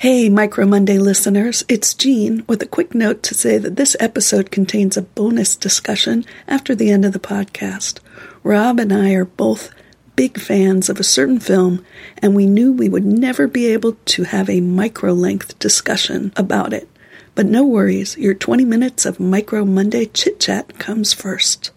Hey, Micro Monday listeners, it's Jean with a quick note to say that this episode contains a bonus discussion after the end of the podcast. Rob and I are both big fans of a certain film, and we knew we would never be able to have a micro length discussion about it. But no worries, your 20 minutes of Micro Monday chit chat comes first.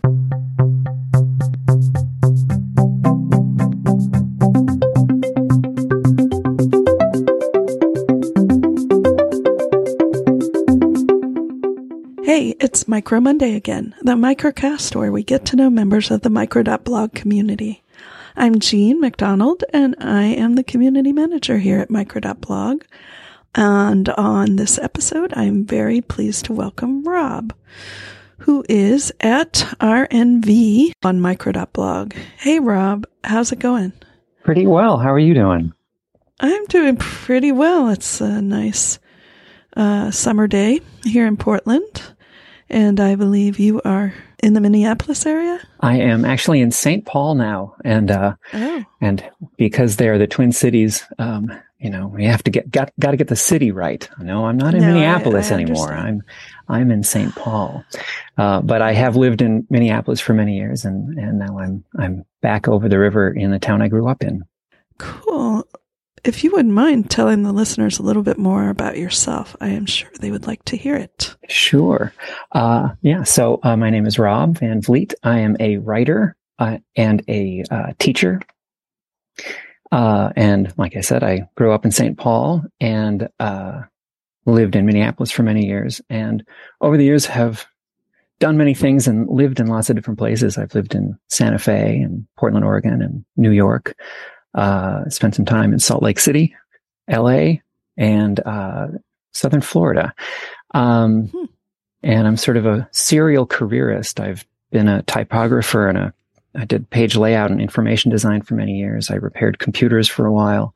Hey, it's Micro Monday again, the microcast where we get to know members of the micro.blog community. I'm Jean McDonald and I am the community manager here at micro.blog. And on this episode, I'm very pleased to welcome Rob, who is at RNV on micro.blog. Hey, Rob, how's it going? Pretty well. How are you doing? I'm doing pretty well. It's a nice uh, summer day here in Portland. And I believe you are in the Minneapolis area. I am actually in St. Paul now, and uh, Oh, and because they're the Twin Cities, um, you know, we have to get got got to get the city right. No, I'm not in No, I- Minneapolis I anymore. understand. I'm I'm in St. Paul, uh, but I have lived in Minneapolis for many years, and and now I'm I'm back over the river in the town I grew up in. cool. If you wouldn't mind telling the listeners a little bit more about yourself, I am sure they would like to hear it. Sure. Uh, yeah. So uh, my name is Rob Van Vliet. I am a writer uh, and a uh, teacher. Uh, and like I said, I grew up in St. Paul and uh, lived in Minneapolis for many years. And over the years, have done many things and lived in lots of different places. I've lived in Santa Fe and Portland, Oregon, and New York. Uh, spent some time in Salt Lake City, L.A., and uh, Southern Florida. Um, Hmm. and I'm sort of a serial careerist. I've been a typographer and a I did page layout and information design for many years. I repaired computers for a while,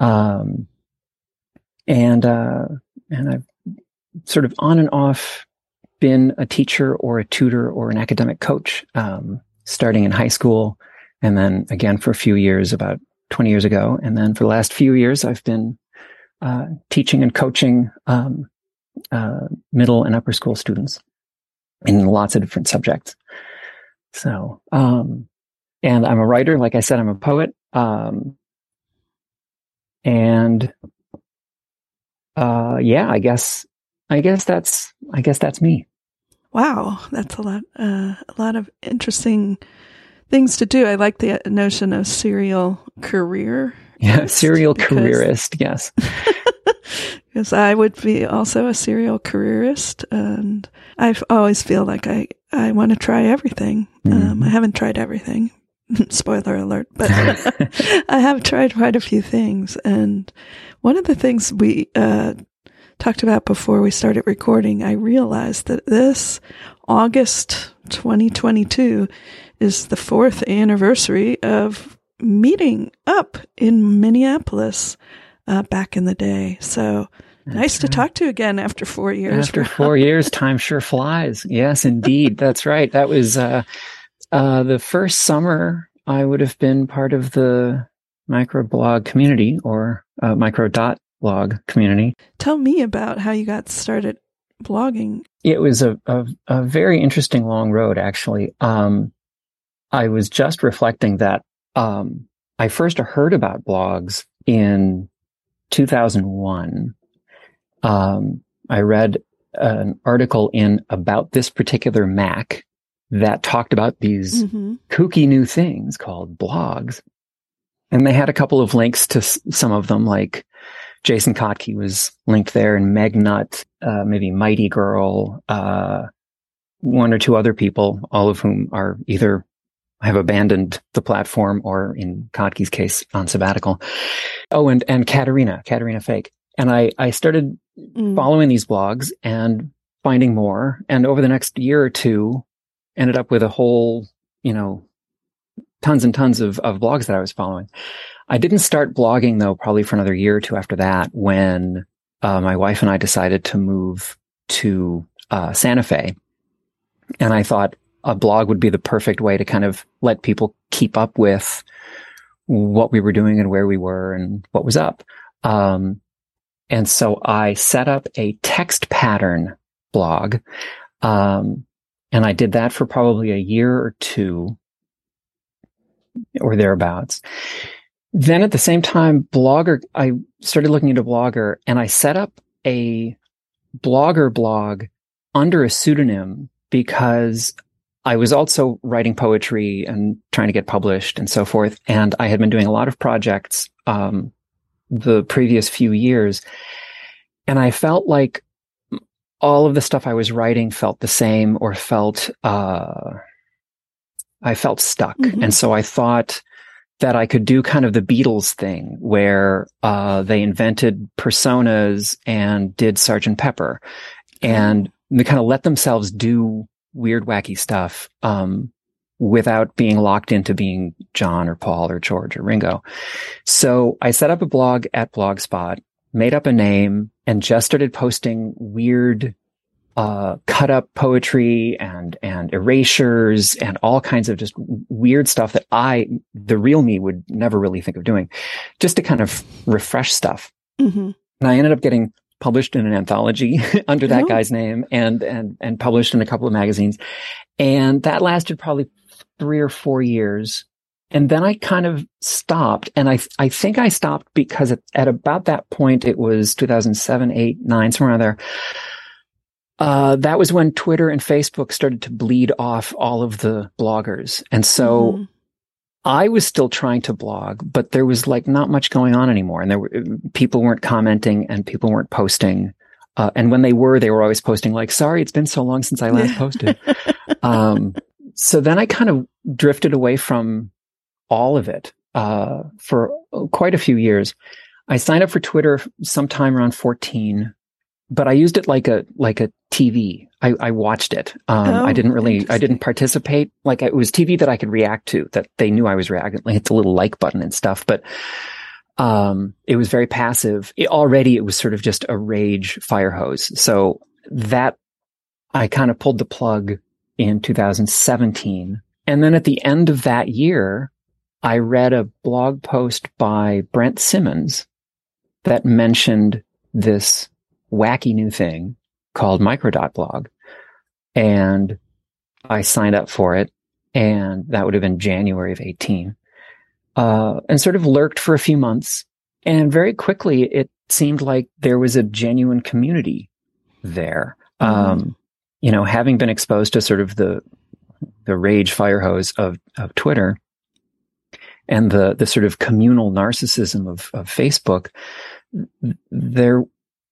um, and uh, and I've sort of on and off been a teacher or a tutor or an academic coach, um, starting in high school, and then again for a few years, about 20 years ago, and then for the last few years, I've been uh, teaching and coaching um, uh, middle and upper school students in lots of different subjects. So, um, and I'm a writer. Like I said, I'm a poet. Um, and, uh, yeah, I guess, I guess that's, I guess that's me. Wow, that's a lot. Uh, a lot of interesting things to do. I like the notion of serial career. Yeah. Serial because- careerist. Yes. because I would be also a serial careerist, and I always feel like I I want to try everything. Um, Mhm. I haven't tried everything. Spoiler alert, but I have tried quite a few things, and one of the things we uh, talked about before we started recording, I realized that this August 2022 is the fourth anniversary of meeting up in Minneapolis uh, back in the day. So nice to talk to you again after four years. After four years, time sure flies. Yes, indeed. That's right. That was uh, uh, the first summer I would have been part of the microblog community or uh, micro dot blog community. Tell me about how you got started blogging. It was a, a, a very interesting long road, actually. Um, I was just reflecting that um, I first heard about blogs in 2001. Um, I read an article in about this particular Mac that talked about these hmm kooky new things called blogs. And they had a couple of links to s- some of them, like Jason Kottke was linked there and Megnut, uh, maybe Mighty Girl, uh, one or two other people, all of whom are either have abandoned the platform or in Kottke's case on sabbatical. Oh, and, and Katerina, Caterina Fake. And I, I started Mm. following these blogs and finding more. And over the next year or two, ended up with a whole, you know, tons and tons of, of blogs that I was following. I didn't start blogging though, probably for another year or two after that, when uh, my wife and I decided to move to uh, Santa Fe. And I thought a blog would be the perfect way to kind of let people keep up with what we were doing and where we were and what was up. Um, and so I set up a Textpattern blog. Um, and I did that for probably a year or two or thereabouts. Then at the same time, Blogger, I started looking into Blogger and I set up a Blogger blog under a pseudonym because I was also writing poetry and trying to get published and so forth. And I had been doing a lot of projects, um, the previous few years. And I felt like all of the stuff I was writing felt the same or felt, uh, I felt stuck. Mm-hmm. And so I thought that I could do kind of the Beatles thing where, uh, they invented personas and did Sergeant Pepper and they kind of let themselves do weird, wacky stuff, um, without being locked into being John or Paul or George or Ringo. So I set up a blog at Blogspot, made up a name and just started posting weird, uh, cut up poetry and, and erasures and all kinds of just weird stuff that I, the real me would never really think of doing just to kind of refresh stuff. Mm-hmm. And I ended up getting published in an anthology under that oh. guy's name and, and, and published in a couple of magazines. And that lasted probably three or four years. And then I kind of stopped and I, I think I stopped because at, at about that point, it was 2007, eight, nine, somewhere around there. Uh, that was when Twitter and Facebook started to bleed off all of the bloggers. And so mm-hmm. I was still trying to blog, but there was like not much going on anymore. And there were people weren't commenting and people weren't posting. Uh, and when they were, they were always posting like, sorry, it's been so long since I last posted. um, so then I kind of drifted away from all of it, uh, for quite a few years. I signed up for Twitter sometime around 14 but I used it like a like a TV. I, I watched it. Um, oh, I didn't really, I didn't participate. Like it was TV that I could react to. That they knew I was reacting. Like hit the little like button and stuff. But um, it was very passive. It, already, it was sort of just a rage fire hose. So that I kind of pulled the plug in 2017, and then at the end of that year, I read a blog post by Brent Simmons that mentioned this wacky new thing called Micro.blog. And I signed up for it. And that would have been January of 18. Uh, and sort of lurked for a few months. And very quickly, it seemed like there was a genuine community there. Mm-hmm. Um, you know, having been exposed to sort of the, the rage fire hose of, of Twitter and the, the sort of communal narcissism of, of Facebook, there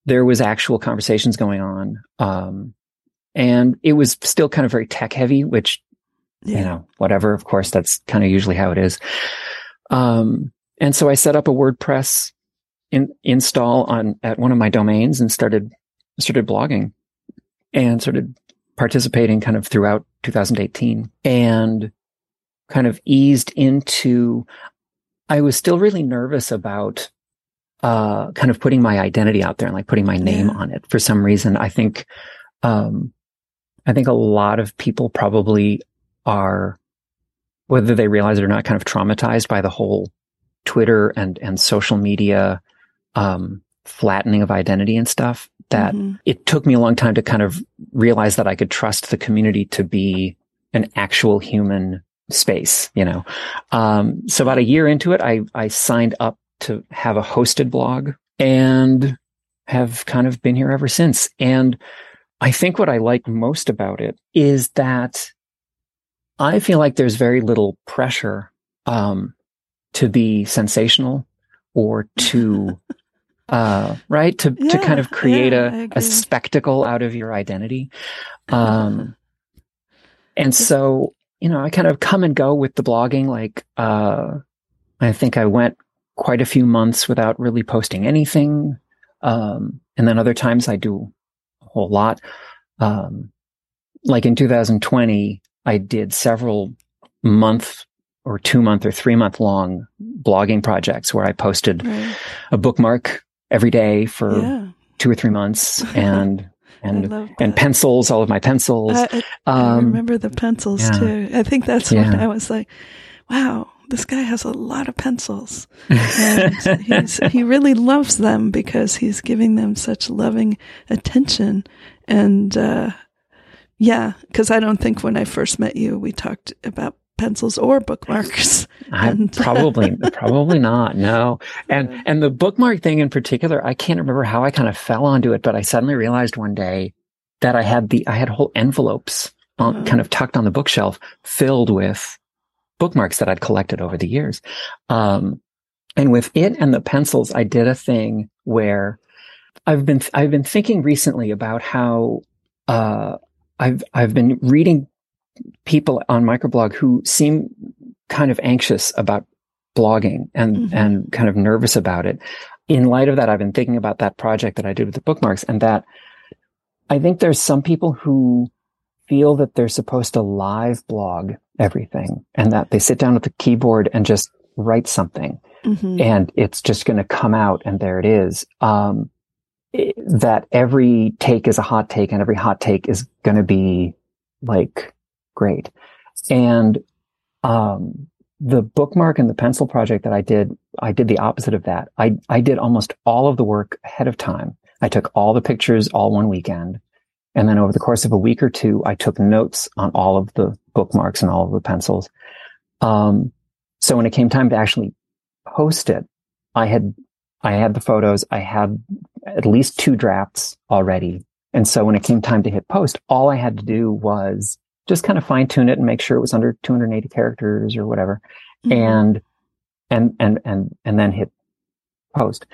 there was actual conversations going on. Um, and it was still kind of very tech heavy, which, yeah. you know, whatever. Of course, that's kind of usually how it is. Um, and so I set up a WordPress in, install on at one of my domains and started started blogging and started participating kind of throughout 2018 and kind of eased into I was still really nervous about uh, kind of putting my identity out there and like putting my name yeah. on it for some reason. I think, um, I think a lot of people probably are, whether they realize it or not, kind of traumatized by the whole Twitter and, and social media, um, flattening of identity and stuff that mm-hmm. it took me a long time to kind of realize that I could trust the community to be an actual human space, you know. Um, so about a year into it, I, I signed up to have a hosted blog and have kind of been here ever since. And I think what I like most about it is that I feel like there's very little pressure um, to be sensational or to uh, right to yeah, to kind of create yeah, a, a spectacle out of your identity. Um, and so you know, I kind of come and go with the blogging. Like uh, I think I went quite a few months without really posting anything. Um, and then other times I do a whole lot. Um, like in 2020, I did several month or two month or three month long blogging projects where I posted right. a bookmark every day for yeah. two or three months and and and pencils, all of my pencils. I, I, um, I remember the pencils yeah. too. I think that's yeah. when I was like, wow, this guy has a lot of pencils. And he really loves them because he's giving them such loving attention. And, uh, yeah, because I don't think when I first met you, we talked about pencils or bookmarks. Probably, probably not. No. And, and the bookmark thing in particular, I can't remember how I kind of fell onto it, but I suddenly realized one day that I had the, I had whole envelopes on, oh. kind of tucked on the bookshelf filled with bookmarks that I'd collected over the years. Um, and with it and the pencils, I did a thing where I've been, I've been thinking recently about how, uh, I've, I've been reading people on microblog who seem kind of anxious about blogging and, mm-hmm. and kind of nervous about it. In light of that, I've been thinking about that project that I did with the bookmarks and that I think there's some people who feel that they're supposed to live blog everything and that they sit down at the keyboard and just write something mm-hmm. and it's just going to come out and there it is. Um, it, that every take is a hot take and every hot take is going to be like great. And, um, the bookmark and the pencil project that I did, I did the opposite of that. I, I did almost all of the work ahead of time. I took all the pictures all one weekend. And then over the course of a week or two, I took notes on all of the bookmarks and all of the pencils. Um, so when it came time to actually post it, I had, I had the photos. I had at least two drafts already. And so when it came time to hit post, all I had to do was just kind of fine tune it and make sure it was under 280 characters or whatever. Mm-hmm. And, and, and, and, and then hit post.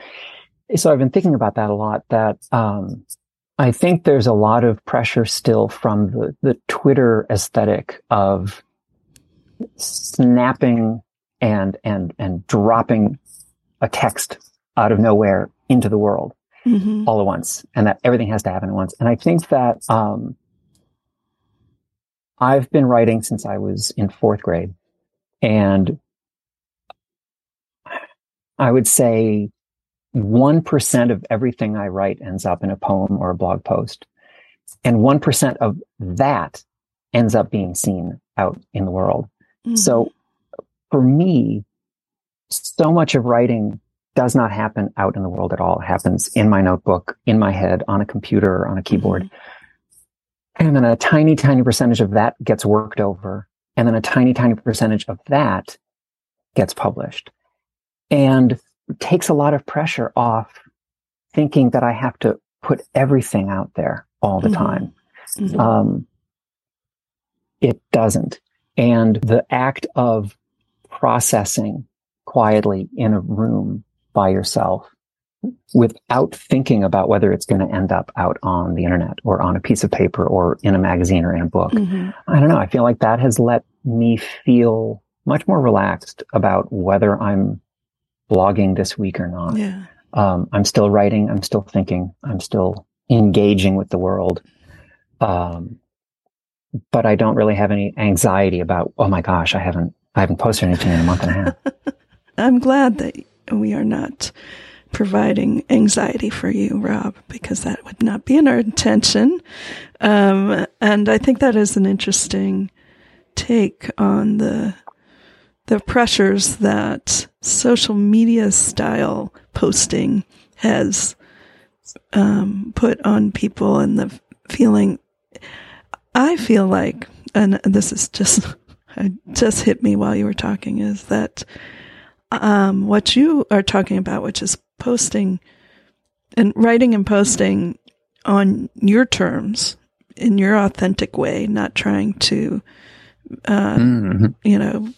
So I've been thinking about that a lot that, um, I think there's a lot of pressure still from the, the Twitter aesthetic of snapping and, and, and dropping a text out of nowhere into the world mm-hmm. all at once and that everything has to happen at once. And I think that, um, I've been writing since I was in fourth grade and I would say 1% of everything I write ends up in a poem or a blog post. And 1% of that ends up being seen out in the world. Mm-hmm. So for me, so much of writing does not happen out in the world at all. It happens in my notebook, in my head, on a computer, on a keyboard. Mm-hmm. And then a tiny, tiny percentage of that gets worked over. And then a tiny, tiny percentage of that gets published. And takes a lot of pressure off thinking that I have to put everything out there all the mm-hmm. time. Mm-hmm. Um, it doesn't. And the act of processing quietly in a room by yourself without thinking about whether it's going to end up out on the internet or on a piece of paper or in a magazine or in a book. Mm-hmm. I don't know. I feel like that has let me feel much more relaxed about whether I'm blogging this week or not. Yeah. Um, I'm still writing. I'm still thinking. I'm still engaging with the world. Um, but I don't really have any anxiety about, oh my gosh, I haven't, I haven't posted anything in a month and a half. I'm glad that we are not providing anxiety for you, Rob, because that would not be in our intention. Um, and I think that is an interesting take on the the pressures that social media style posting has um, put on people and the feeling I feel like, and this is just, just hit me while you were talking, is that um, what you are talking about, which is posting and writing and posting on your terms in your authentic way, not trying to, uh, mm-hmm. you know,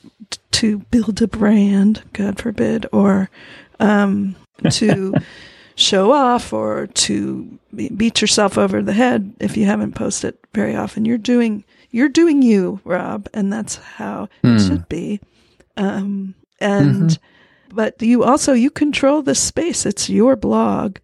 to build a brand, God forbid, or um, to show off or to beat yourself over the head if you haven't posted very often. You're doing you're doing you, Rob, and that's how mm. it hmm. should be. Um, and mm-hmm. but you also you control the space. It's your blog.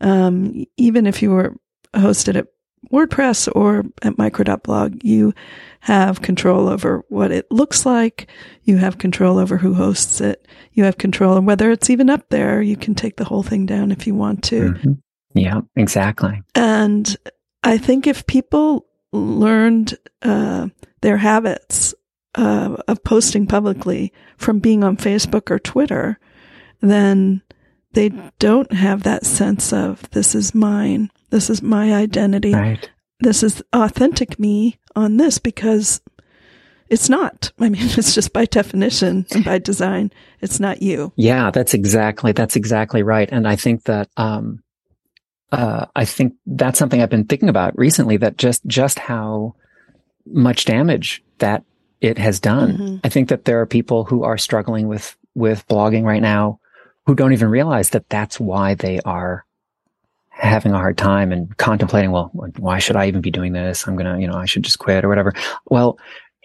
Um, even if you were hosted at WordPress or at micro.blog, you have control over what it looks like. You have control over who hosts it. You have control on whether it's even up there. You can take the whole thing down if you want to. Mm-hmm. Yeah, exactly. And I think if people learned uh, their habits uh, of posting publicly from being on Facebook or Twitter, then they don't have that sense of this is mine. This is my identity. Right. This is authentic me on this because it's not. I mean, it's just by definition and by design, it's not you. Yeah, that's exactly that's exactly right. And I think that um, uh, I think that's something I've been thinking about recently. That just just how much damage that it has done. Mm-hmm. I think that there are people who are struggling with with blogging right now who don't even realize that that's why they are having a hard time and contemplating, well, why should I even be doing this? I'm going to, you know, I should just quit or whatever. Well,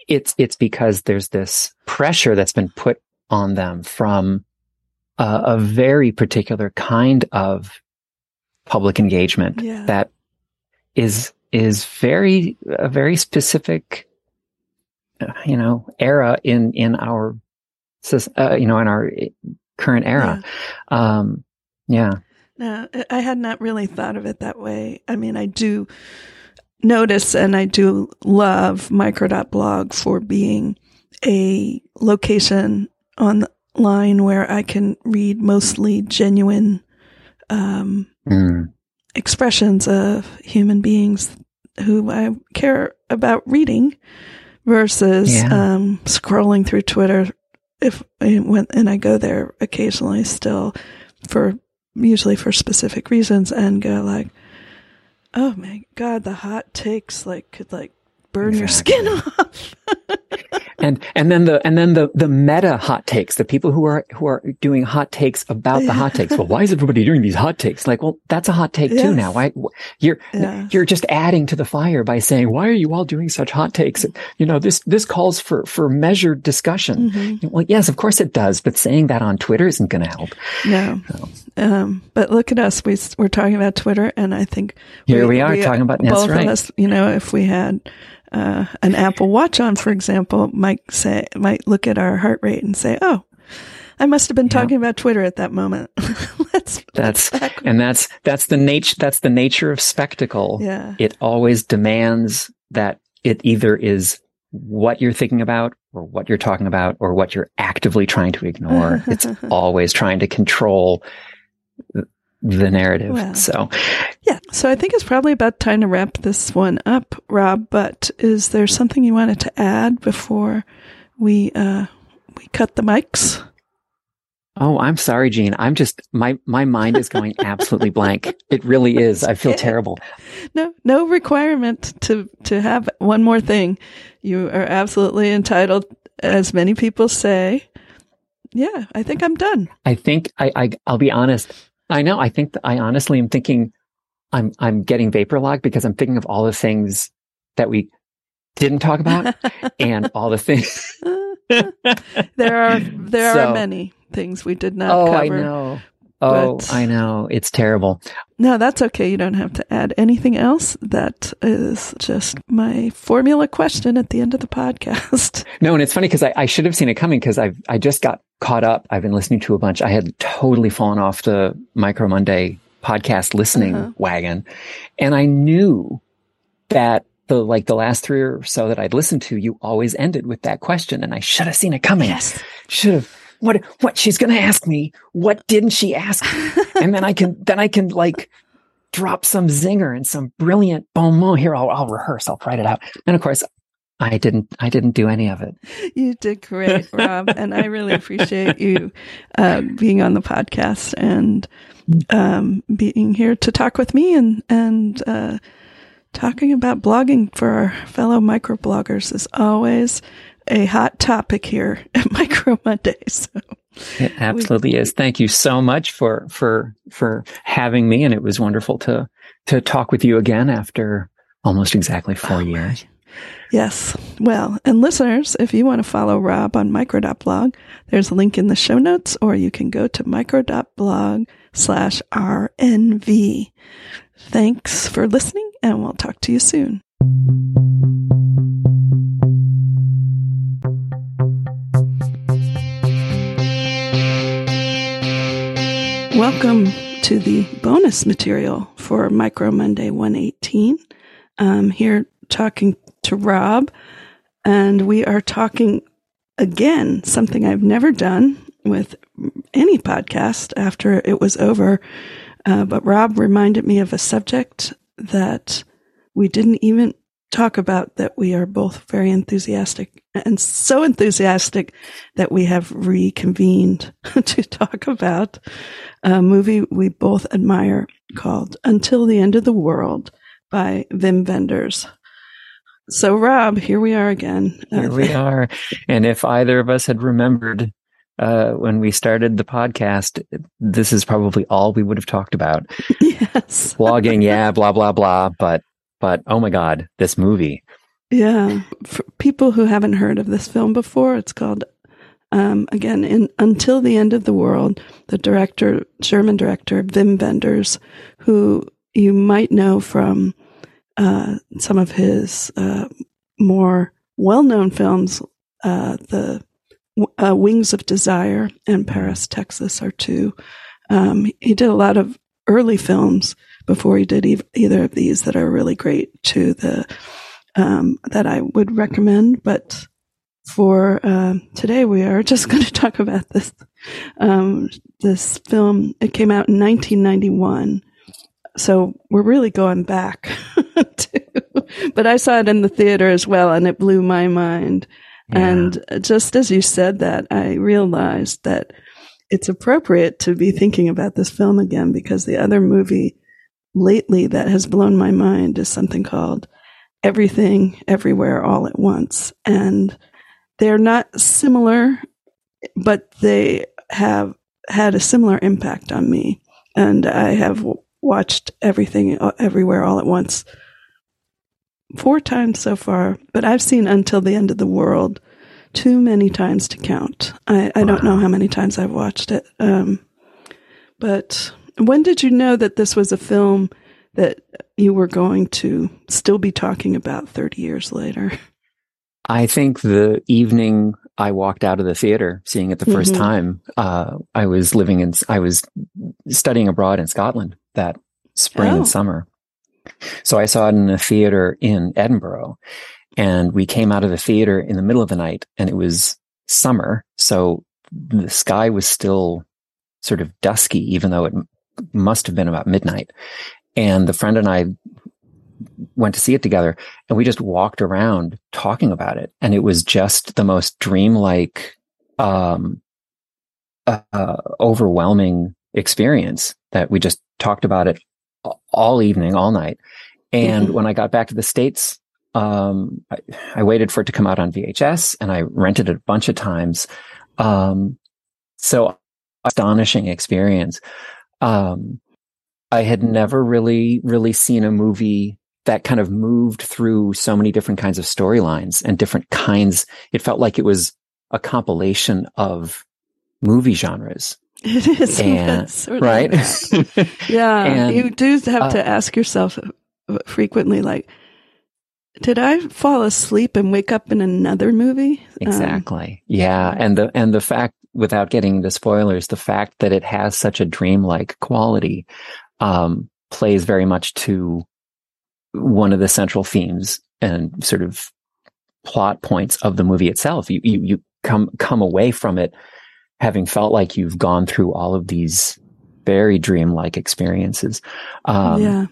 it's, it's because there's this pressure that's been put on them from a, a very particular kind of public engagement Yeah. that is, is very, a very specific, uh, you know, era in, in our, uh, you know, in our current era. Um, yeah. No, I- had not really thought of it that way. I mean, I do notice and I do love micro.blog for being a location online where I can read mostly genuine um, Mm. expressions of human beings who I care about reading versus Yeah. um, scrolling through Twitter. If and I go there occasionally still for usually for specific reasons and go like, oh my god, the hot takes like could like burn your skin off. And and then the and then the the meta hot takes the people who are who are doing hot takes about the hot takes well why is everybody doing these hot takes like well that's a hot take too now why you're Yeah. you're just adding to the fire by saying why are you all doing such hot takes you know this this calls for for measured discussion Mhm. well yes of course it does but saying that on twitter isn't going to help No, um, but look at us. We we're talking about Twitter, and I think Here we are talking about- both right. of us. You know, if we had uh, an Apple Watch on, for example, might say might look at our heart rate and say, "Oh, I must have been Yeah. talking about Twitter at that moment." let's that's let's and that's that's the nature that's the nature of spectacle yeah, it always demands that it either is what you're thinking about or what you're talking about or what you're actively trying to ignore. it's always trying to control the narrative. Well. so yeah. So I think it's probably about time to wrap this one up, Rob. But is there something you wanted to add before we uh, we cut the mics? Oh, I'm sorry, Jean. I'm just my my mind is going absolutely blank. It really is. I feel terrible. No, no requirement to to have one more thing. You are absolutely entitled, as many people say. Yeah, I think I'm done. I think I, I I'll be honest. I know. I think I honestly am thinking I'm I'm getting vapor logged because I'm thinking of all the things that we didn't talk about and all the things. there are there So- are many things we did not oh, cover. I know. Oh, but- I know. It's terrible. No, that's okay. You don't have to add anything else. That is just my formula question at the end of the podcast. No, and it's funny because I, I should have seen it coming because I I just got caught up. I've been listening to a bunch. I had totally fallen off the Micro Monday podcast listening Uh-huh. wagon, and I knew that the like the last three or so that I'd listened to, you always ended with that question, and I should have seen it coming. Yes. should have. What what she's going to ask me? What didn't she ask? and then I can then I can like drop some zinger and some brilliant bon mot here. I'll, I'll rehearse. I'll write it out. And of course, I didn't. I didn't do any of it. You did great, Rob, and I really appreciate you uh, being on the podcast and um, being here to talk with me and and uh, talking about blogging for our fellow microbloggers is always a hot topic here at Micro Monday. So It absolutely is. Thank you so much for for for having me, and it was wonderful to to talk with you again after almost exactly four Oh, years. Yes. Well, and listeners, if you want to follow Rob on micro.blog, there's a link in the show notes, or you can go to micro.blog slash RNV. Thanks for listening, and we'll talk to you soon. Welcome to the bonus material for Micro Monday 118. I'm here talking to Rob And we are talking again, something I've never done with any podcast after it was over. Uh, but Rob reminded me of a subject that we didn't even talk about that we are both very enthusiastic and so enthusiastic that we have reconvened to talk about a movie we both admire called Until the End of the World by Wim Wenders. So, Rob, here we are again. Here we are. And if either of us had remembered uh, when we started the podcast, this is probably all we would have talked about. Yes. Blogging, yeah, blah, blah, blah. But, but oh my God, this movie. Yeah. For people who haven't heard of this film before, it's called, um, again, in Until the End of the World, the director, German director, Wim Wenders, who you might know from uh, some of his uh, more well-known films, uh, the uh, Wings of Desire and Paris, Texas, are two. Um, he did a lot of early films before he did e- either of these that are really great too. The um, that I would recommend, but for um, today we are just going to talk about this um, this film. It came out in 1991 so we're really going back to, but I saw it in the theater as well and it blew my mind. Yeah. And just as you said that, I realized that it's appropriate to be thinking about this film again because the other movie lately that has blown my mind is something called Everything Everywhere All at Once. And they're not similar, but they have had a similar impact on me. And I have watched everything uh, everywhere all at once four times so far, but I've seen Until the End of the World too many times to count. I, I don't know how many times I've watched it. Um, but when did you know that this was a film that you were going to still be talking about 30 years later? I think the evening I walked out of the theater seeing it the 1st mm-hmm. time, uh, I was living in, I was studying abroad in Scotland that spring oh. and summer. So I saw it in a theater in Edinburgh and we came out of the theater in the middle of the night and it was summer. So the sky was still sort of dusky, even though it must have been about midnight. And the friend and I went to see it together and we just walked around talking about it. And it was just the most dreamlike, um, uh, overwhelming experience that we just talked about it all evening, all night. And when I got back to the States, um, I, I, waited for it to come out on VHS and I rented it a bunch of times. Um, so astonishing experience. Um, I had never really, really seen a movie that kind of moved through so many different kinds of storylines and different kinds. It felt like it was a compilation of movie genres. It is, and, right? yeah, and, you do have uh, to ask yourself frequently, like, did I fall asleep and wake up in another movie? Um, exactly. Um, yeah, and the and the fact, without getting into spoilers, the fact that it has such a dreamlike quality um, plays very much to one of the central themes and sort of plot points of the movie itself. You you, you come come away from it having felt like you've gone through all of these very dreamlike experiences. Um, yeah.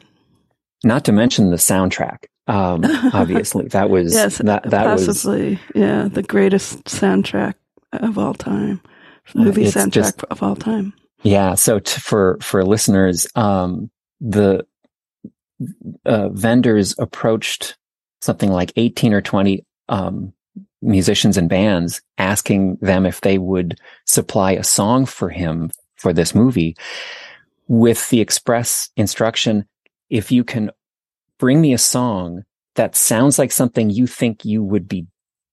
Not to mention the soundtrack. Um, obviously, that was yes, that that possibly was, yeah the greatest soundtrack of all time, movie soundtrack just, of all time. Yeah. So t- for for listeners, um, the uh, Wenders approached something like eighteen or twenty um, musicians and bands asking them if they would supply a song for him for this movie with the express instruction if you can bring me a song that sounds like something you think you would be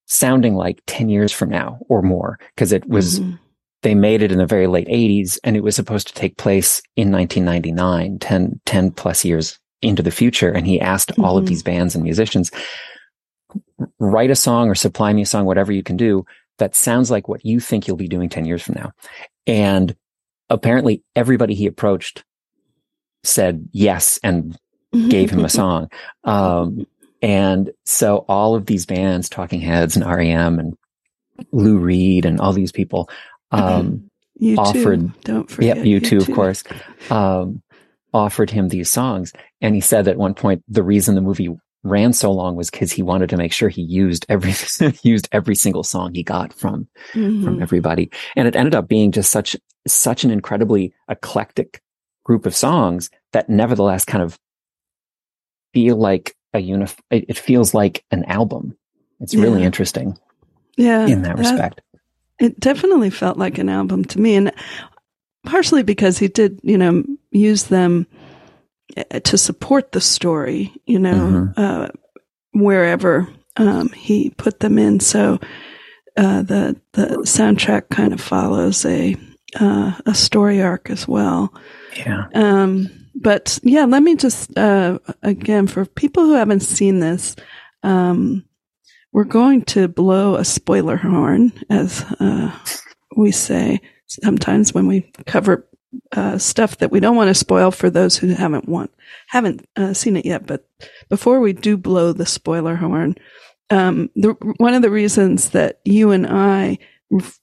sounding like 10 years from now or more because it was mm-hmm. They made it in the very late 80s and it was supposed to take place in 1999 10 10 plus years into the future and he asked mm-hmm. all of mm-hmm. these bands and musicians write a song or supply me a song, whatever you can do that sounds like what you think you'll be doing 10 years from now. And apparently everybody he approached said yes and gave him a song. Um, And so all of these bands, Talking Heads and REM and Lou Reed and all these people, um, You offered- too. Don't forget. Yep, U2, of course. Um, offered him these songs, and he said that at one point the reason the movie ran so long was because he wanted to make sure he used every used every single song he got from Mhm. from everybody, and it ended up being just such such an incredibly eclectic group of songs that nevertheless kind of feel like a unif. It, feels like an album. It's really Yeah. interesting yeah, in that respect. It definitely felt like an album to me, and partially because he did, you know, use them uh, to support the story, you know, Mhm. uh, wherever um, he put them in. So uh, the the soundtrack kind of follows a uh, a story arc as well. Yeah. Um, but yeah, let me just, uh, again, for people who haven't seen this, um, we're going to blow a spoiler horn, as, uh, we say sometimes when we cover, uh, stuff that we don't want to spoil for those who haven't want, haven't, uh, seen it yet. But before we do blow the spoiler horn, um, the, one of the reasons that you and I f-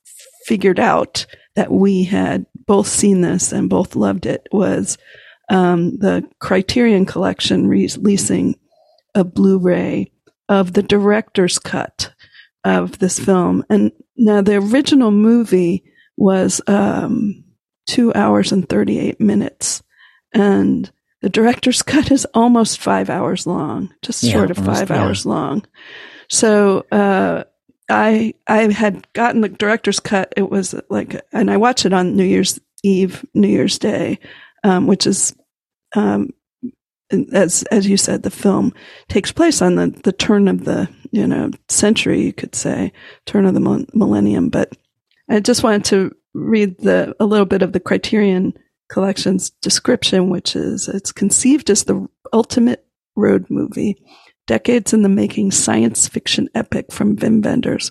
figured out that we had both seen this and both loved it was um, the Criterion Collection releasing a Blu-ray of the director's cut of this film. And now the original movie was um, two hours and 38 minutes. And the director's cut is almost five hours long, just Yeah, short of almost, five yeah. hours long. So, uh, I I had gotten the director's cut. It was like, and I watched it on New Year's Eve, New Year's Day, um, which is, um, as as you said, the film takes place on the the turn of the you know century, you could say, turn of the millennium. But I just wanted to read the a little bit of the Criterion Collection's description, which is it's conceived as the ultimate road movie decades in the making science fiction epic from Wim Wenders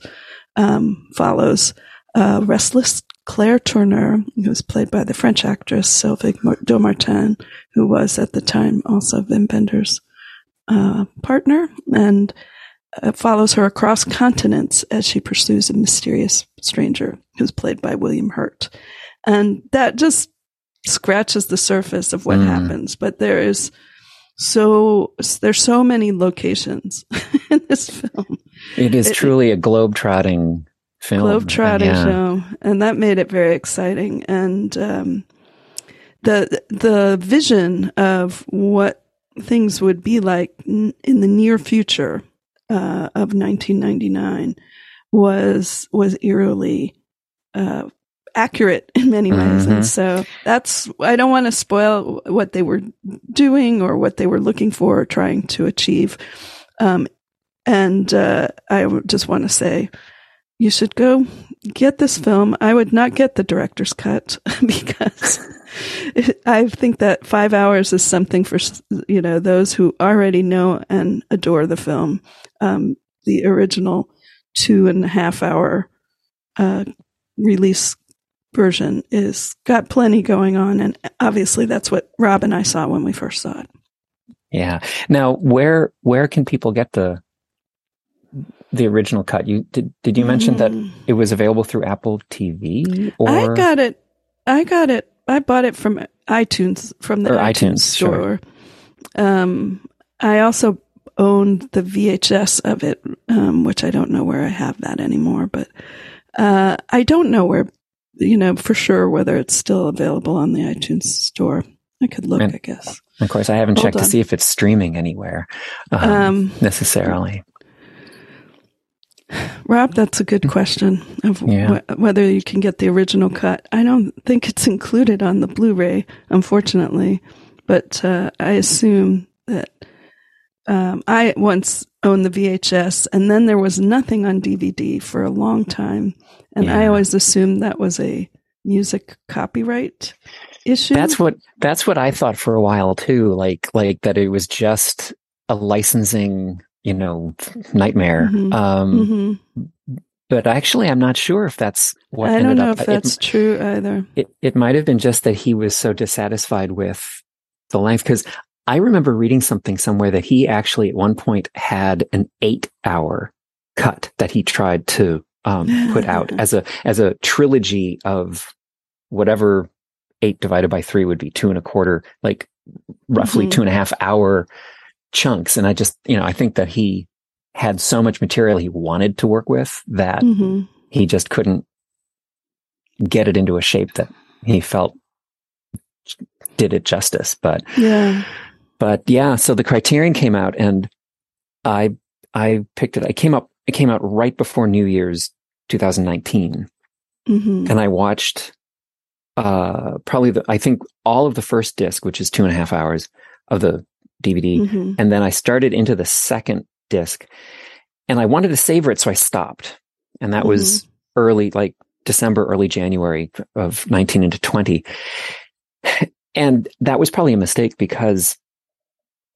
um, follows uh, restless Claire Turner, who was played by the French actress Sylvie Dommartin, who was at the time also Wim Wenders' uh, partner, and uh, follows her across continents as she pursues a mysterious stranger who's played by William Hurt. And that just scratches the surface of what Mm. happens, but there is so there's so many locations in this film It is It- truly a globe-trotting film. globetrotting Yeah. show and that made it very exciting and um, the the vision of what things would be like n- in the near future uh, of 1999 was was eerily uh, accurate in many ways Mhm. and so that's i don't want to spoil what they were doing or what they were looking for or trying to achieve um, and uh, i just want to say you should go get this film. I would not get the director's cut because I think that five hours is something for you know those who already know and adore the film. Um, the original two and a half hour uh, release version is got plenty going on, and obviously that's what Rob and I saw when we first saw it. Yeah. Now, where where can people get the the original cut? You did did you mention that Mm. it was available through Apple TV or I got it. I got it. I bought it from iTunes from the iTunes, iTunes, sure. store. Um, I also owned the VHS of it, um, which I don't know where I have that anymore. But uh, I don't know where, you know, for sure whether it's still available on the iTunes store. I could look, And- I guess. Of course, I haven't Hold checked to see if it's streaming anywhere um, Um, necessarily. Rob, that's a good question of Yeah. wh- whether you can get the original cut. I don't think it's included on the Blu-ray, unfortunately, but uh, I assume that um, I once owned the VHS, and then there was nothing on DVD for a long time, and I always assumed that was a music copyright issue. That's what that's what I thought for a while too. Like like that it was just a licensing, you know, nightmare. Mhm. Um, hmm but actually, I'm not sure if that's what I ended don't know up. if that's true either. it, it, it might have been just that he was so dissatisfied with the length because I remember reading something somewhere that he actually at one point had an eight hour cut that he tried to um, put out as a as a trilogy of whatever eight divided by three would be two and a quarter, like roughly mm-hmm. two and a half hour chunks. And I just, you know, I think that he had so much material he wanted to work with that mm-hmm. he just couldn't get it into a shape that he felt did it justice. But yeah, but yeah, so the criterion came out and I, I picked it. I came up, it came out right before New Year's 2019. Mm-hmm. And I watched, uh, probably the, I think all of the first disc, which is two and a half hours of the DVD. Mm-hmm. And then I started into the second disc and I wanted to savor it. So I stopped. And that mm-hmm. was early, like December, early January of 19 into 20. And that was probably a mistake because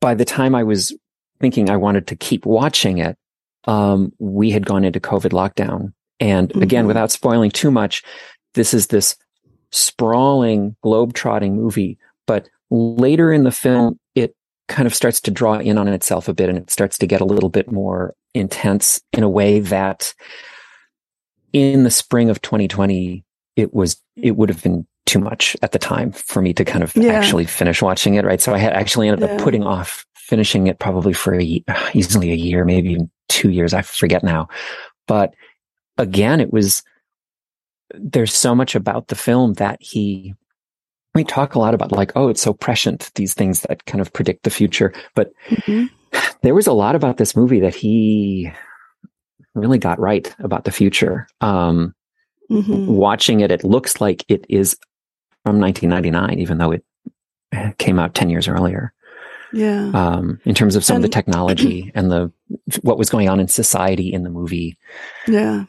by the time I was thinking I wanted to keep watching it, um, we had gone into COVID lockdown. And mm-hmm. again, without spoiling too much, this is this sprawling, globe-trotting movie. But later in the film, kind of starts to draw in on itself a bit and it starts to get a little bit more intense in a way that in the spring of 2020, it was, it would have been too much at the time for me to kind of yeah. actually finish watching it. Right. So I had actually ended yeah. up putting off finishing it probably for a, easily a year, maybe even two years. I forget now. But again, it was, there's so much about the film that he, we talk a lot about like, oh, it's so prescient, these things that kind of predict the future. But mm-hmm. there was a lot about this movie that he really got right about the future. Um, mm-hmm. Watching it, it looks like it is from 1999, even though it came out 10 years earlier. Yeah. Um, in terms of some and, of the technology and the what was going on in society in the movie. Yeah.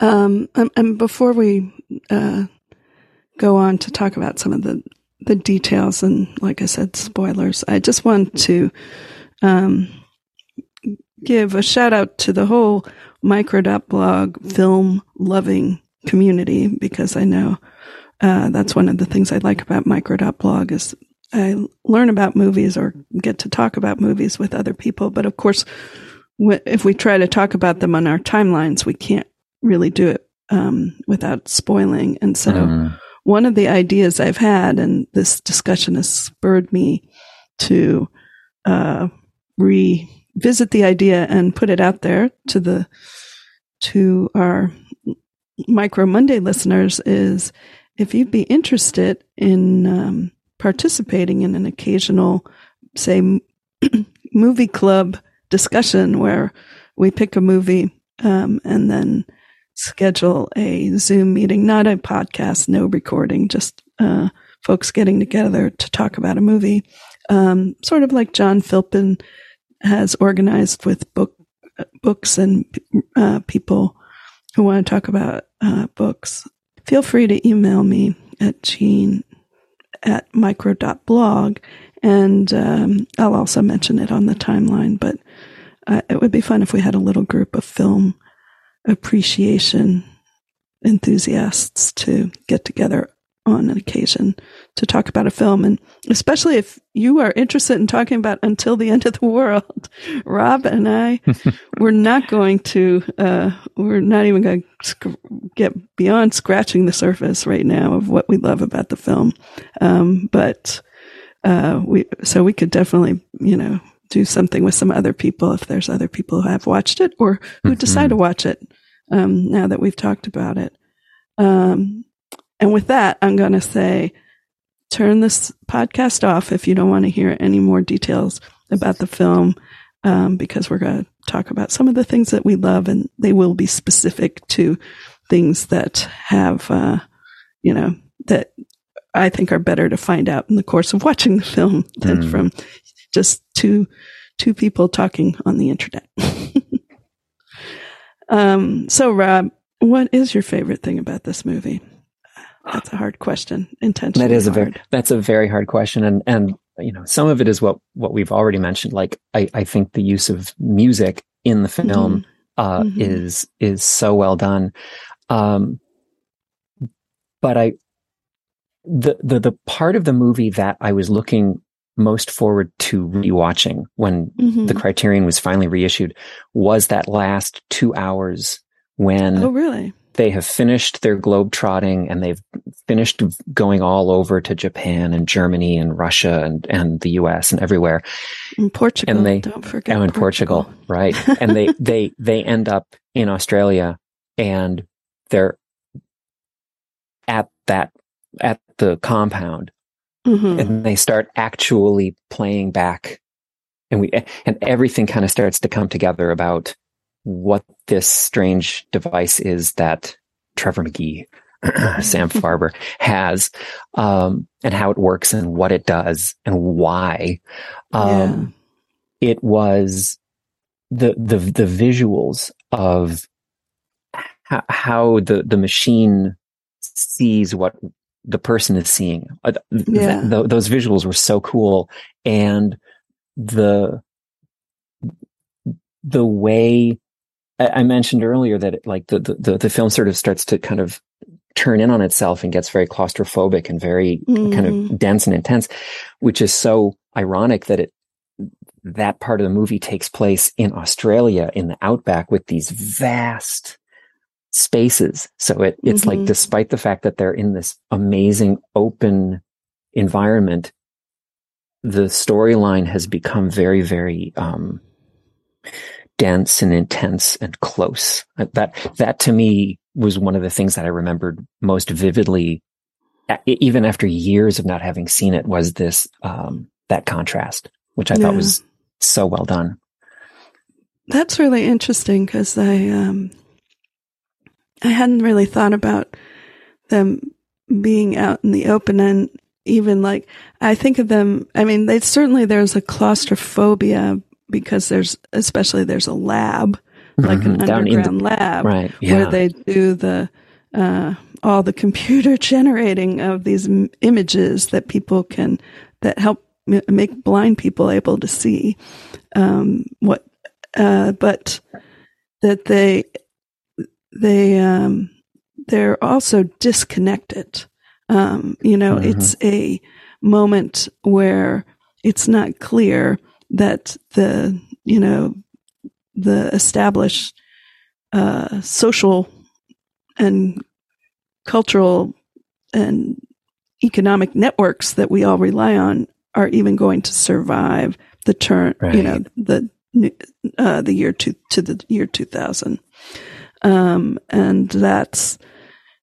Um, and, and before we uh, go on to talk about some of the the details and, like I said, spoilers, I just want to um, give a shout out to the whole micro.blog film loving community because I know uh, that's one of the things I like about micro.blog is I learn about movies or get to talk about movies with other people. But of course, if we try to talk about them on our timelines, we can't really do it um, without spoiling. And so, mm. One of the ideas I've had, and this discussion has spurred me to uh, revisit the idea and put it out there to the to our Micro Monday listeners, is if you'd be interested in um, participating in an occasional, say, movie club discussion where we pick a movie um, and then schedule a Zoom meeting, not a podcast, no recording, just uh, folks getting together to talk about a movie. Um, sort of like John Philpin has organized with book books and uh, people who want to talk about uh, books feel free to email me at jean at micro.blog. And um, I'll also mention it on the timeline. But uh, it would be fun if we had a little group of film appreciation enthusiasts to get together on an occasion to talk about a film. And especially if you are interested in talking about Until the End of the World, Rob and I, we're not going to, uh, we're not even going to sc- get beyond scratching the surface right now of what we love about the film. Um, but, uh, we, so we could definitely, you know, do something with some other people if there's other people who have watched it or who mm-hmm. decide to watch it, um, now that we've talked about it. Um, and with that, I'm going to say, turn this podcast off if you don't want to hear any more details about the film, um, because we're going to talk about some of the things that we love, and they will be specific to things that have, uh, you know, that I think are better to find out in the course of watching the film than mm. from just two two people talking on the internet. um, so, Rob, what is your favorite thing about this movie? That's a hard question. Intentionally. That is hard. a very that's a very hard question. And and you know, some of it is what what we've already mentioned. Like I, I think the use of music in the film mm-hmm. Uh, mm-hmm. is is so well done. Um but I the, the the part of the movie that I was looking most forward to rewatching when mm-hmm. the Criterion was finally reissued was that last two hours when oh really they have finished their globe trotting and they've finished going all over to Japan and Germany and Russia and, and the US and everywhere. In Portugal. And they don't forget. Oh, in Portugal, Portugal right. and they, they, they end up in Australia and they're at that, at the compound mm-hmm. and they start actually playing back and we, and everything kind of starts to come together about what this strange device is that Trevor McPhee, Sam Farber has, um, and how it works and what it does and why. Um, yeah. it was the, the, the visuals of how, how the, the machine sees what the person is seeing. Uh, yeah. Th- th- those visuals were so cool. And the, the way I mentioned earlier that it, like the, the, the film sort of starts to kind of turn in on itself and gets very claustrophobic and very mm-hmm. kind of mm-hmm. dense and intense, which is so ironic that it, that part of the movie takes place in Australia in the outback with these vast spaces. So it, it's mm-hmm. like, despite the fact that they're in this amazing open environment, the storyline has become very, very, um, dense and intense and close. Uh, that, that to me was one of the things that I remembered most vividly, even after years of not having seen it was this, um, that contrast, which I yeah. thought was so well done. That's really interesting because I, um, I hadn't really thought about them being out in the open and even like I think of them. I mean, they certainly there's a claustrophobia because there's especially there's a lab like mm-hmm. an underground the, lab right, yeah. where they do the uh, all the computer generating of these m- images that people can that help m- make blind people able to see um, what uh, but that they they um, they're also disconnected um, you know mm-hmm. it's a moment where it's not clear that the you know the established uh, social and cultural and economic networks that we all rely on are even going to survive the turn right. you know the uh, the year to to the year 2000 um, and that's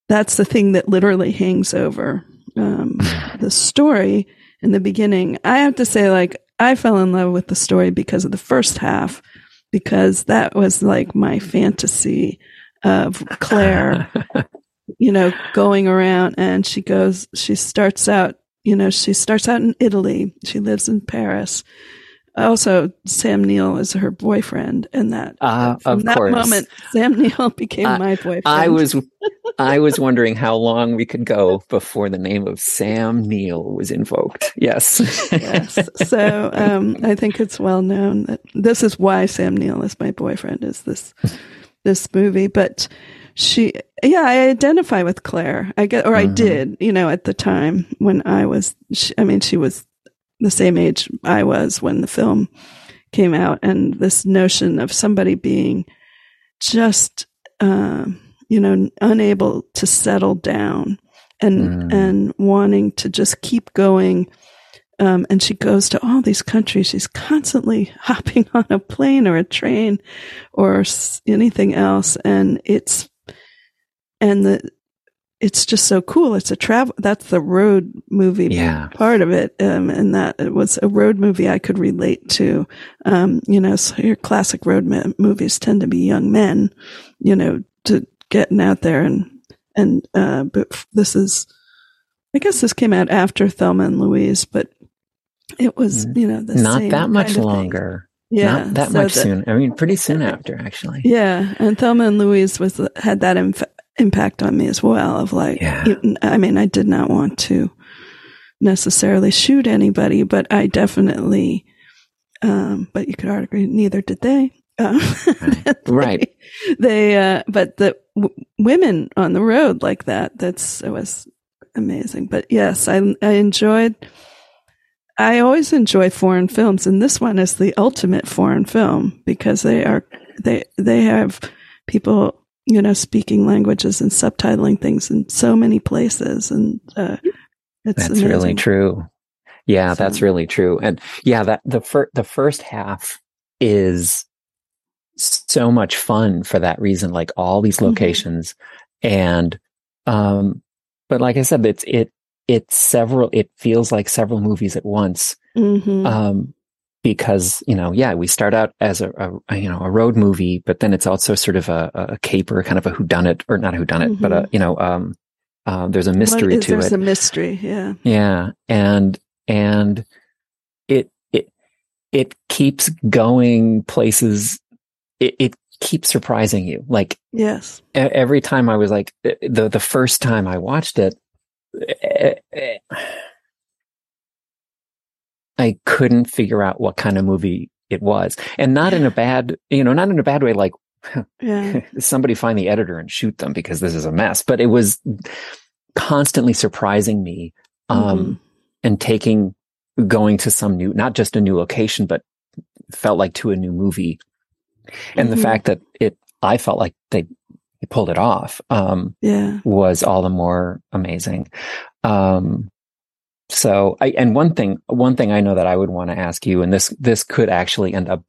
that's the thing that literally hangs over um, the story in the beginning i have to say like I fell in love with the story because of the first half, because that was like my fantasy of Claire, you know, going around and she goes, she starts out, you know, she starts out in Italy. She lives in Paris also Sam Neill is her boyfriend, and that uh, from that course. moment Sam Neill became uh, my boyfriend. I was I was wondering how long we could go before the name of Sam Neill was invoked. Yes, yes. So um, I think it's well known that this is why Sam Neill is my boyfriend. Is this this movie? But she, yeah, I identify with Claire. I get, or mm-hmm. I did, you know, at the time when I was. She, I mean, she was the same age I was when the film came out, and this notion of somebody being just, uh, you know, unable to settle down and mm. and wanting to just keep going. Um, and she goes to all these countries. She's constantly hopping on a plane or a train or anything else, and it's and the it's just so cool. It's a travel. That's the road movie yeah. part of it, um, and that it was a road movie I could relate to. Um, you know, so your classic road ma- movies tend to be young men, you know, to getting out there and and uh, but this is, I guess this came out after Thelma and Louise, but it was you know not that much longer. Yeah, not that so much soon. I mean, pretty soon after, actually. Yeah, and Thelma and Louise was had that inf- impact on me as well of like yeah. i mean i did not want to necessarily shoot anybody but i definitely um, but you could argue neither did they um, right. they, right they uh, but the w- women on the road like that that's it was amazing but yes i i enjoyed I always enjoy foreign films, and this one is the ultimate foreign film because they are they they have people you know speaking languages and subtitling things in so many places, and uh, that's amazing. really true. Yeah, so. that's really true, and yeah, that the first the first half is so much fun for that reason. Like all these mm-hmm. locations, mm-hmm. and um, but like I said, it's it it's several. It feels like several movies at once. Mm-hmm. Um, because you know, yeah, we start out as a, a, you know a road movie, but then it's also sort of a, a caper, kind of a whodunit, or not a whodunit, mm-hmm. but a mm-hmm. you know, um, uh, there's a mystery is, to there's it. There's a mystery, yeah, yeah, and and it it it keeps going places. It, it keeps surprising you. Like yes, every time I was like the the first time I watched it, I couldn't figure out what kind of movie it was. And not in a bad, you know, not in a bad way, like yeah. somebody find the editor and shoot them because this is a mess. But it was constantly surprising me um, mm-hmm. and taking, going to some new, not just a new location, but felt like to a new movie. And mm-hmm. the fact that it, I felt like they he pulled it off um, yeah. was all the more amazing. Um, so I, and one thing, one thing I know that I would want to ask you, and this, this could actually end up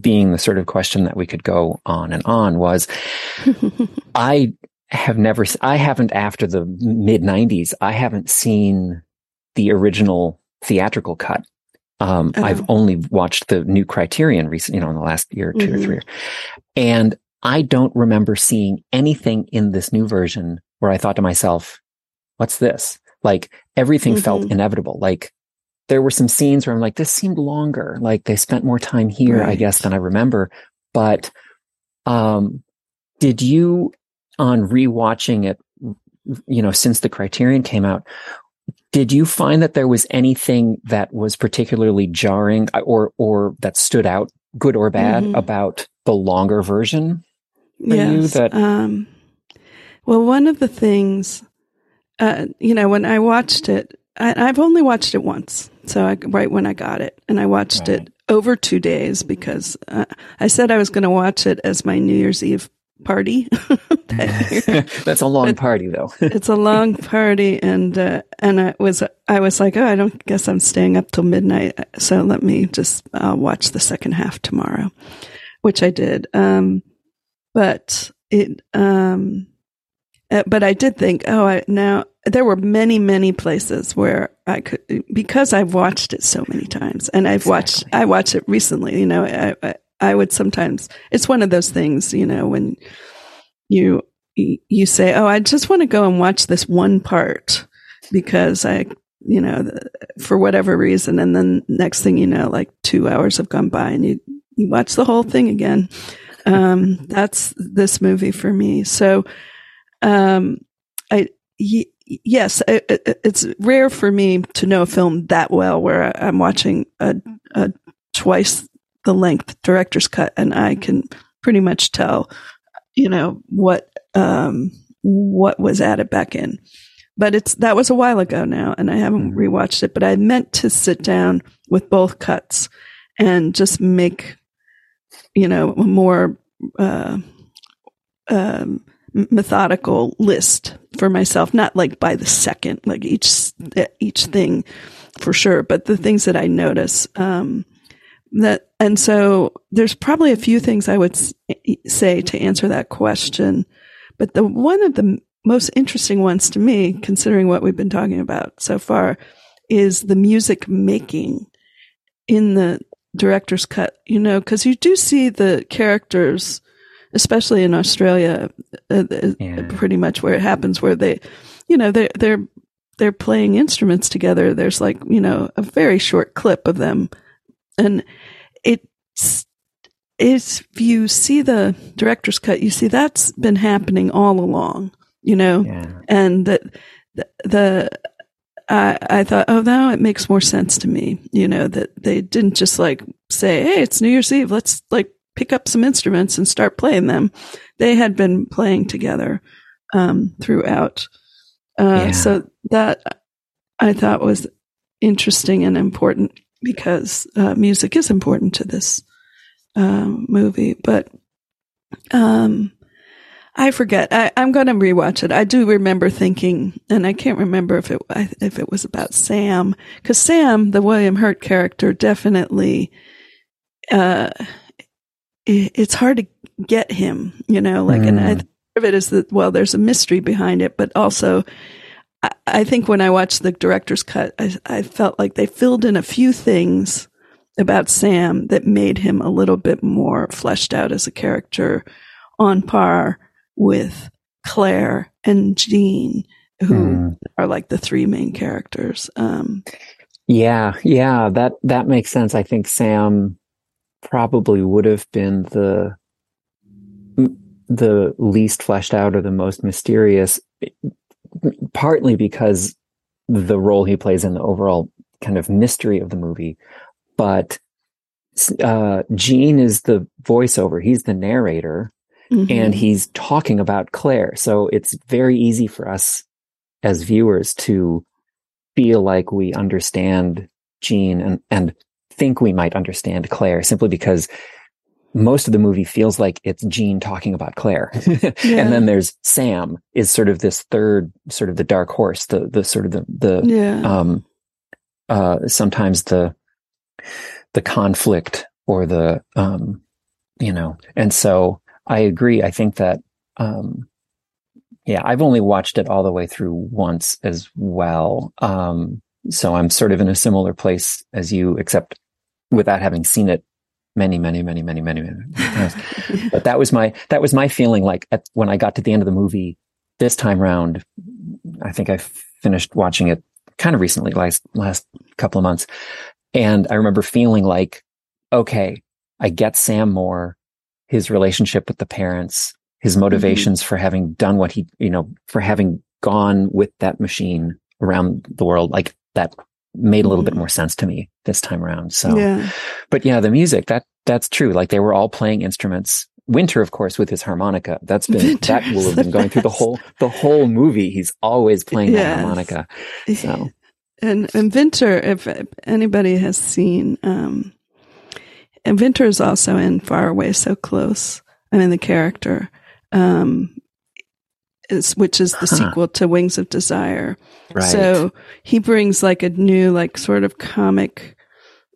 being the sort of question that we could go on and on was I have never, I haven't after the mid nineties, I haven't seen the original theatrical cut. Um, oh. I've only watched the new Criterion recent, you know, in the last year, 2 mm-hmm. or three. And I don't remember seeing anything in this new version where I thought to myself, what's this? Like everything mm-hmm. felt inevitable. Like there were some scenes where I'm like, this seemed longer. Like they spent more time here, right. I guess, than I remember. But, um, did you on rewatching it, you know, since the criterion came out, did you find that there was anything that was particularly jarring or, or that stood out, good or bad, mm-hmm. about the longer version? for yes, you that um, well one of the things uh, you know when i watched it I, have only watched it once. So I, right when i got it. And i watched right. it over two days because uh, i said i was going to watch it as my new year's eve party. That that's a long but party though. it's a long party and uh, and i was i was like oh i don't guess i'm staying up till midnight so let me just uh, watch the second half tomorrow which i did. Um, but it, um, uh, but I did think, oh, I, now there were many, many places where I could, because I've watched it so many times and I've exactly. watched, I watched it recently, you know, I, I, I would sometimes, it's one of those things, you know, when you, you say, oh, I just want to go and watch this one part because I, you know, for whatever reason. And then next thing you know, like two hours have gone by and you, you watch the whole thing again um, that's this movie for me. So, um, I, y- yes, it, it, it's rare for me to know a film that well where I'm watching a, a twice the length director's cut and I can pretty much tell, you know, what, um, what was added back in. But it's, that was a while ago now and I haven't mm-hmm. rewatched it, but I meant to sit down with both cuts and just make you know, more uh, um, methodical list for myself, not like by the second, like each each thing for sure, but the things that I notice. Um, that and so there's probably a few things I would say to answer that question, but the one of the most interesting ones to me, considering what we've been talking about so far, is the music making in the director's cut, you know, because you do see the characters, especially in Australia, uh, uh, yeah. pretty much where it happens, where they, you know, they're they're they're playing instruments together. There's like you know a very short clip of them, and it's if you see the director's cut, you see that's been happening all along, you know, yeah. and that the, the I, I thought, oh, now it makes more sense to me, you know, that they didn't just like say, Hey, it's New Year's Eve. Let's like pick up some instruments and start playing them. They had been playing together, um, throughout. Uh, yeah. so that I thought was interesting and important because uh, music is important to this um, movie. But um, I forget. I, am going to rewatch it. I do remember thinking, and I can't remember if it if it was about Sam, because Sam, the William Hurt character, definitely. Uh, it's hard to get him, you know, like, mm. and I, mm. of it is that well, there's a mystery behind it, but also I, think when I watched the director's cut, I, I felt like they filled in a few things about Sam that made him a little bit more fleshed out as a character on par with Claire and Gene, who mm. are like the three main characters. Um, yeah, yeah, that that makes sense. I think Sam probably would have been the the least fleshed out or the most mysterious partly because the role he plays in the overall kind of mystery of the movie, but uh, Gene is the voiceover. He's the narrator, mm-hmm. and he's talking about Claire. So it's very easy for us as viewers to feel like we understand Gene and and think we might understand Claire simply because most of the movie feels like it's Gene talking about Claire. yeah. And then there's Sam is sort of this third, sort of the dark horse, the, the sort of the, the, yeah. um, uh, sometimes the, the conflict or the, um, you know, and so I agree. I think that, um, yeah, I've only watched it all the way through once as well. Um, so I'm sort of in a similar place as you, except without having seen it many, many, many, many, many, many times. but that was my that was my feeling. Like at, when I got to the end of the movie this time round, I think I finished watching it kind of recently, last last couple of months, and I remember feeling like, okay, I get Sam more, his relationship with the parents, his mm-hmm. motivations mm-hmm. for having done what he, you know, for having gone with that machine around the world, like that made a little bit mm-hmm. more sense to me this time around. So, yeah. but yeah, the music that that's true. Like they were all playing instruments. Winter, of course, with his harmonica. That's been Winter that will have been going best. through the whole the whole movie. He's always playing yes. that harmonica. So, and and Winter, if anybody has seen, um, and Winter is also in Far Away So Close. I mean, the character, um, is which is the huh. sequel to Wings of Desire. Right. So he brings like a new, like sort of comic,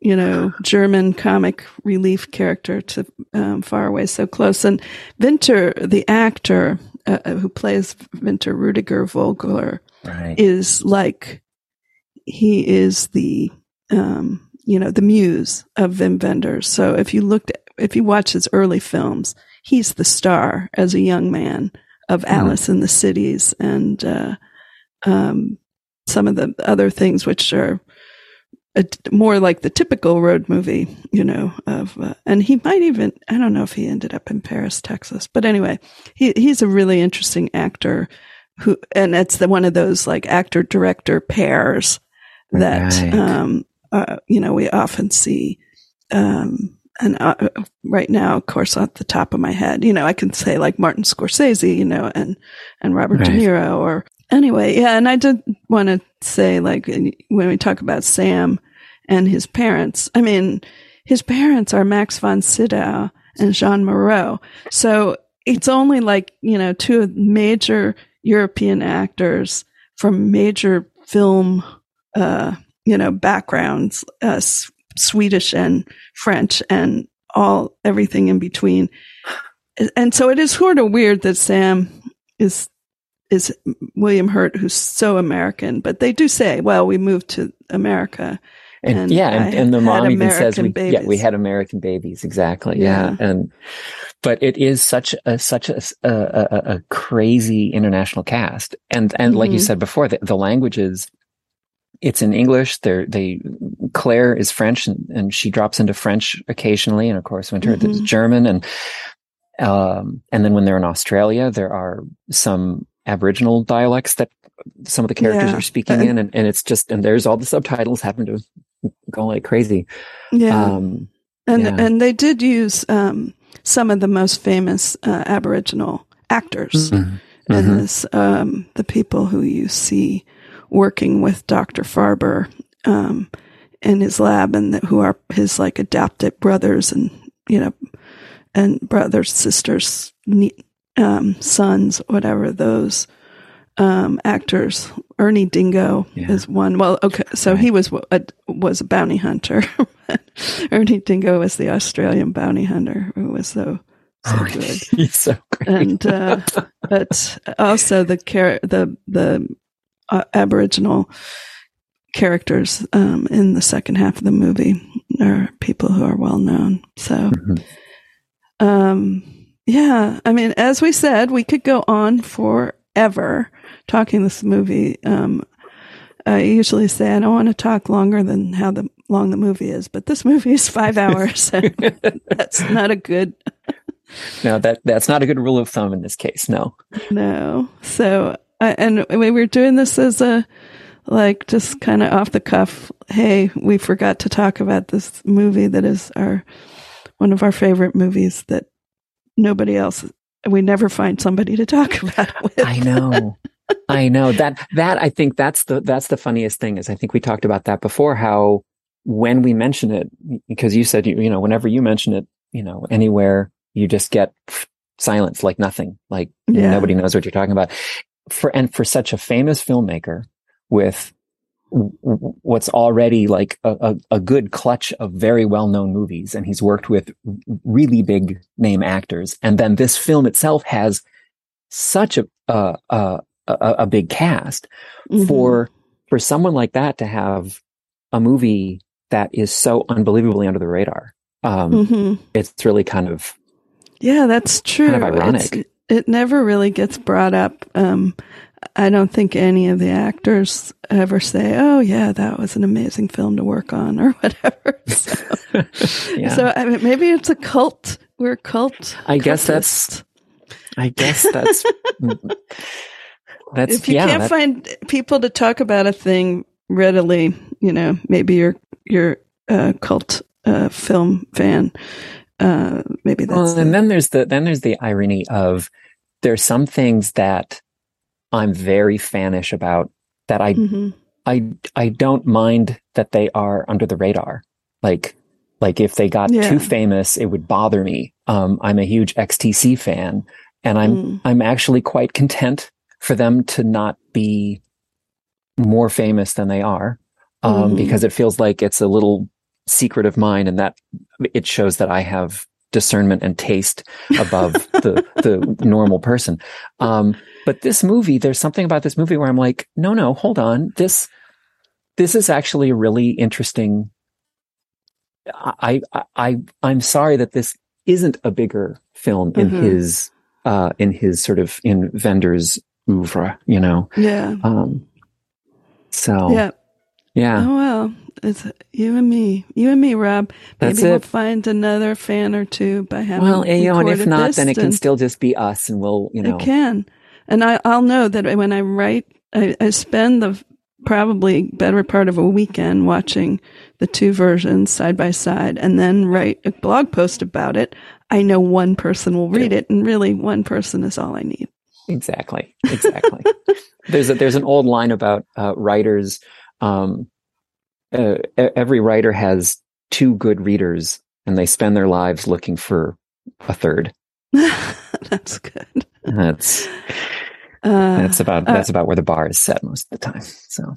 you know, German comic relief character to um, Far Away So Close. And Winter, the actor uh, uh, who plays Winter, Rudiger Vogler, right. is like he is the um, you know the muse of Wim Wenders. So if you looked at, if you watch his early films, he's the star as a young man of mm-hmm. Alice in the Cities and uh, um, some of the other things which are a, more like the typical road movie, you know, of, uh, and he might even, I don't know if he ended up in Paris, Texas, but anyway, he, he's a really interesting actor who, and it's the, one of those like actor director pairs that, right. um, uh, you know, we often see, um, and uh, right now, of course, off the top of my head, you know, I can say like Martin Scorsese, you know, and and Robert right. De Niro, or anyway, yeah. And I did want to say, like, when we talk about Sam and his parents, I mean, his parents are Max von Sydow and Jeanne Moreau, so it's only like you know two major European actors from major film, uh, you know, backgrounds, Swedish and French and all everything in between. And so it is sort of weird that Sam is is William Hurt, who's so American. But they do say, "Well, we moved to America." And, and yeah, and, and the mom even says, we, "Yeah, we had American babies." Exactly. Yeah. yeah. and but it is such a such a a, a crazy international cast, and and mm-hmm. like you mm-hmm. said before, the, the languages it's in English. There, they Claire is French, and, and, she drops into French occasionally, and of course, Winter mm-hmm. is German, and um, and then when they're in Australia, there are some Aboriginal dialects that some of the characters yeah. are speaking in, and, and it's just and there's all the subtitles happen to go like crazy. Yeah, um, and yeah. and they did use um, some of the most famous uh, Aboriginal actors mm-hmm. in mm-hmm. this. Um, the people who you see working with Dr. Farber um, in his lab and who are his like adopted brothers and you know and brothers sisters um, sons whatever those um, actors. Ernie dingo yeah. is one. Well okay so he was a, was a bounty hunter. Ernie dingo was the australian bounty hunter who was so so good. he's so great. And uh, but also the care the the uh, aboriginal characters um, in the second half of the movie are people who are well known. So, mm-hmm. um, yeah, I mean, as we said, we could go on forever talking this movie. Um, I usually say I don't want to talk longer than how the long the movie is, but this movie is five hours. that's not a good. no, that that's not a good rule of thumb in this case. No. No. So, uh, and we were doing this as a like just kind of off the cuff, hey, we forgot to talk about this movie that is our one of our favorite movies that nobody else we never find somebody to talk about with. I know. I know that that I think that's the that's the funniest thing is I think we talked about that before how when we mention it because you said you you know whenever you mention it you know anywhere you just get silence like nothing like yeah. nobody knows what you're talking about for and for such a famous filmmaker with what's already like a, a, a, good clutch of very well-known movies and he's worked with really big name actors and then this film itself has such a a, a, a big cast mm-hmm. for for someone like that to have a movie that is so unbelievably under the radar um, mm-hmm. it's really kind of yeah that's true kind of ironic it's, it never really gets brought up um, I don't think any of the actors ever say, "Oh, yeah, that was an amazing film to work on," or whatever. So, yeah. so I mean, maybe it's a cult. We're a cult. I guess that's. I guess that's. that's if you yeah, can't that, find people to talk about a thing readily, you know, maybe you're you're a cult uh, film fan. Uh, maybe that's. Well, and the, then there's the then there's the irony of there's some things that I'm very fanish about that I mm-hmm. I I don't mind that they are under the radar. Like like if they got yeah. too famous, it would bother me. Um, I'm a huge XTC fan, and I'm mm. I'm actually quite content for them to not be more famous than they are, um, mm. because it feels like it's a little secret of mine, and that it shows that I have discernment and taste above the the normal person. Um, but this movie, there's something about this movie where I'm like, no, no, hold on. This, this is actually a really interesting. I, I, I, I'm sorry that this isn't a bigger film in mm-hmm. his, uh, in his sort of in Wenders oeuvre, you know? Yeah. Um, so, yeah. Yeah. Oh, well, it's you and me. You and me, Rob. Maybe we'll find another fan or two by having. Well, you know, and if not, then it can still just be us, and we'll, you know, it can. And I, will know that when I write, I, I spend the probably better part of a weekend watching the two versions side by side and then write a blog post about it. I know one person will read it, and really, one person is all I need. Exactly. Exactly. there's a, there's an old line about uh, writers. Um, uh, every writer has two good readers, and they spend their lives looking for a third. That's good. That's uh, that's about uh, that's about where the bar is set most of the time. So,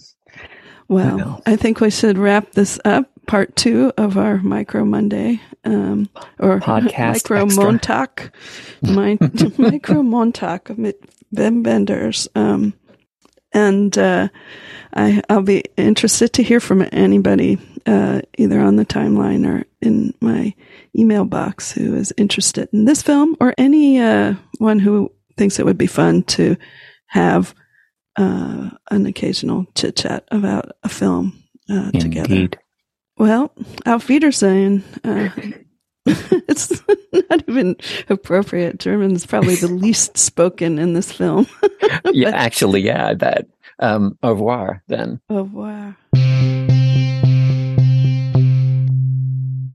well, I, I think we should wrap this up. Part two of our Micro Monday, um, or podcast Micro Montag, Micro Montag of Wim Wenders. Um, and uh, I, I'll be interested to hear from anybody, uh, either on the timeline or in my email box, who is interested in this film or any uh, one who thinks it would be fun to have uh, an occasional chit chat about a film uh, together. Well, auf Wiedersehen. It's not even appropriate. German is probably the least spoken in this film. yeah, actually, yeah, that. Um, au revoir, then. Au revoir.